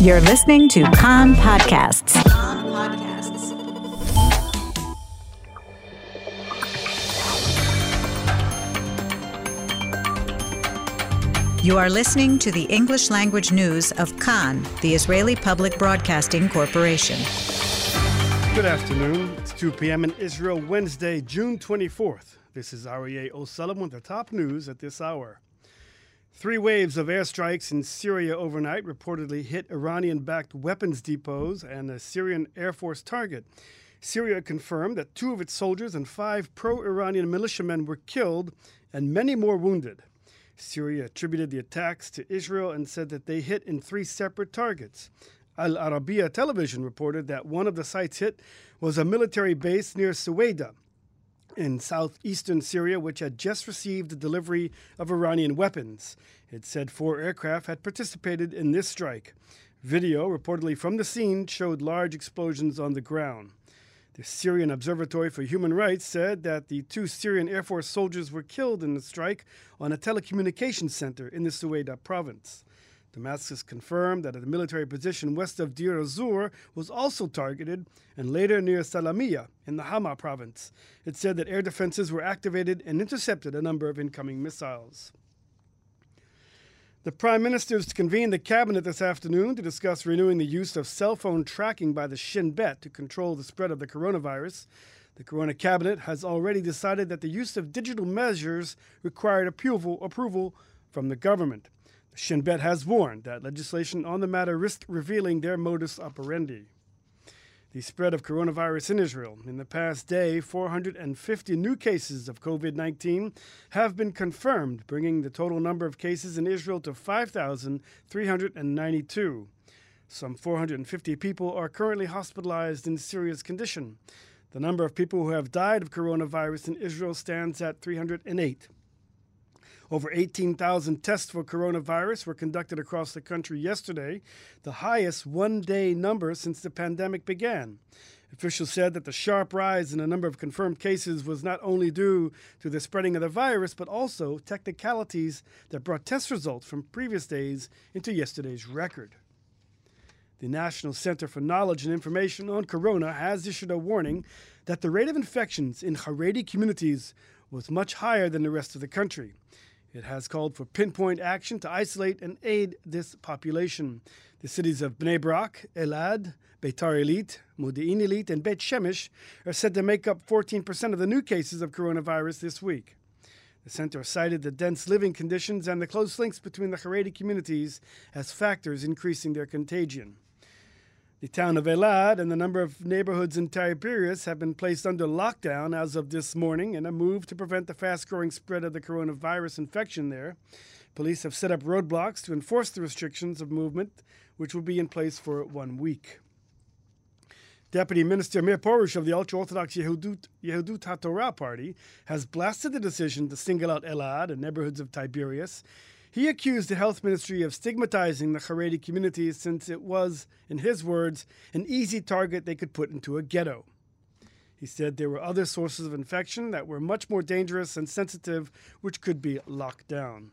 You're listening to Kan Podcasts. You are listening to the English language news of Kan, the Israeli Public Broadcasting Corporation. Good afternoon. It's 2 p.m. in Israel, Wednesday, June 24th. This is Aryeh O'Sullivan with the top news at this hour. Three waves of airstrikes in Syria overnight reportedly hit Iranian backed weapons depots and a Syrian Air Force target. Syria confirmed that two of its soldiers and five pro Iranian militiamen were killed and many more wounded. Syria attributed the attacks to Israel and said that they hit in three separate targets. Al Arabiya television reported that one of the sites hit was a military base near Suwaida in southeastern Syria, which had just received the delivery of Iranian weapons. It said four aircraft had participated in this strike. Video, reportedly from the scene, showed large explosions on the ground. The Syrian Observatory for Human Rights said that the two Syrian Air Force soldiers were killed in the strike on a telecommunications center in the Suwaida province. Damascus confirmed that a military position west of Deir ez-Zor was also targeted and later near Salamiya in the Hama province. It said that air defenses were activated and intercepted a number of incoming missiles. The Prime Minister is to convene the cabinet this afternoon to discuss renewing the use of cell phone tracking by the Shin Bet to control the spread of the coronavirus. The Corona Cabinet has already decided that the use of digital measures required approval, approval from the government. Shin Bet has warned that legislation on the matter risks revealing their modus operandi. The spread of coronavirus in Israel. In the past day, 450 new cases of COVID 19 have been confirmed, bringing the total number of cases in Israel to 5,392. Some 450 people are currently hospitalized in serious condition. The number of people who have died of coronavirus in Israel stands at 308. Over 18,000 tests for coronavirus were conducted across the country yesterday, the highest one day number since the pandemic began. Officials said that the sharp rise in the number of confirmed cases was not only due to the spreading of the virus, but also technicalities that brought test results from previous days into yesterday's record. The National Center for Knowledge and Information on Corona has issued a warning that the rate of infections in Haredi communities was much higher than the rest of the country. It has called for pinpoint action to isolate and aid this population. The cities of Bnei Brak, Elad, Beitar Illit, Modi'in Illit, and Bet Shemesh are said to make up 14% of the new cases of coronavirus this week. The center cited the dense living conditions and the close links between the Haredi communities as factors increasing their contagion. The town of Elad and the number of neighborhoods in Tiberias have been placed under lockdown as of this morning in a move to prevent the fast growing spread of the coronavirus infection there. Police have set up roadblocks to enforce the restrictions of movement, which will be in place for one week. Deputy Minister Meir Porush of the ultra Orthodox Yehudut, Yehudut HaTorah party has blasted the decision to single out Elad and neighborhoods of Tiberias. He accused the health ministry of stigmatizing the Haredi community since it was, in his words, an easy target they could put into a ghetto. He said there were other sources of infection that were much more dangerous and sensitive, which could be locked down.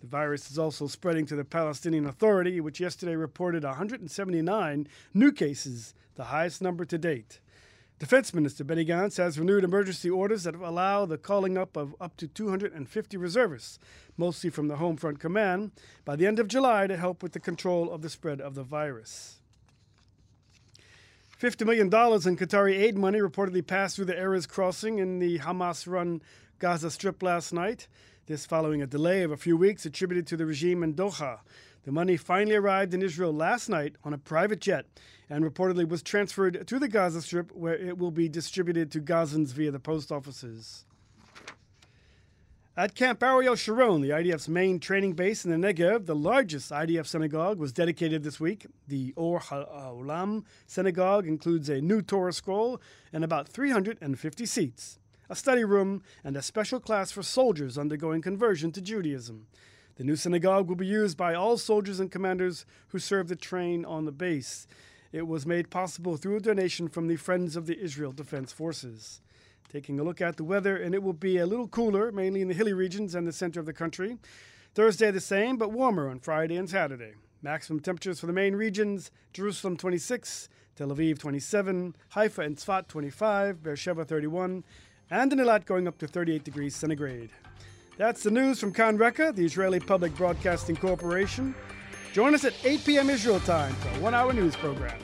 The virus is also spreading to the Palestinian Authority, which yesterday reported 179 new cases, the highest number to date. Defense Minister Benny Gantz has renewed emergency orders that allow the calling up of up to 250 reservists, mostly from the Home Front Command, by the end of July to help with the control of the spread of the virus. $50 million in Qatari aid money reportedly passed through the Erez crossing in the Hamas run Gaza Strip last night. This following a delay of a few weeks attributed to the regime in Doha. The money finally arrived in Israel last night on a private jet and reportedly was transferred to the Gaza Strip, where it will be distributed to Gazans via the post offices. At Camp Ariel Sharon, the IDF's main training base in the Negev, the largest IDF synagogue was dedicated this week. The Or HaOlam synagogue includes a new Torah scroll and about 350 seats, a study room, and a special class for soldiers undergoing conversion to Judaism. The new synagogue will be used by all soldiers and commanders who serve the train on the base. It was made possible through a donation from the Friends of the Israel Defense Forces. Taking a look at the weather, and it will be a little cooler, mainly in the hilly regions and the center of the country. Thursday the same, but warmer on Friday and Saturday. Maximum temperatures for the main regions Jerusalem 26, Tel Aviv 27, Haifa and Tzfat 25, Beersheba 31, and in Eilat going up to 38 degrees centigrade. That's the news from Kan Reka, the Israeli Public Broadcasting Corporation. Join us at 8 p.m. Israel time for a one hour news program.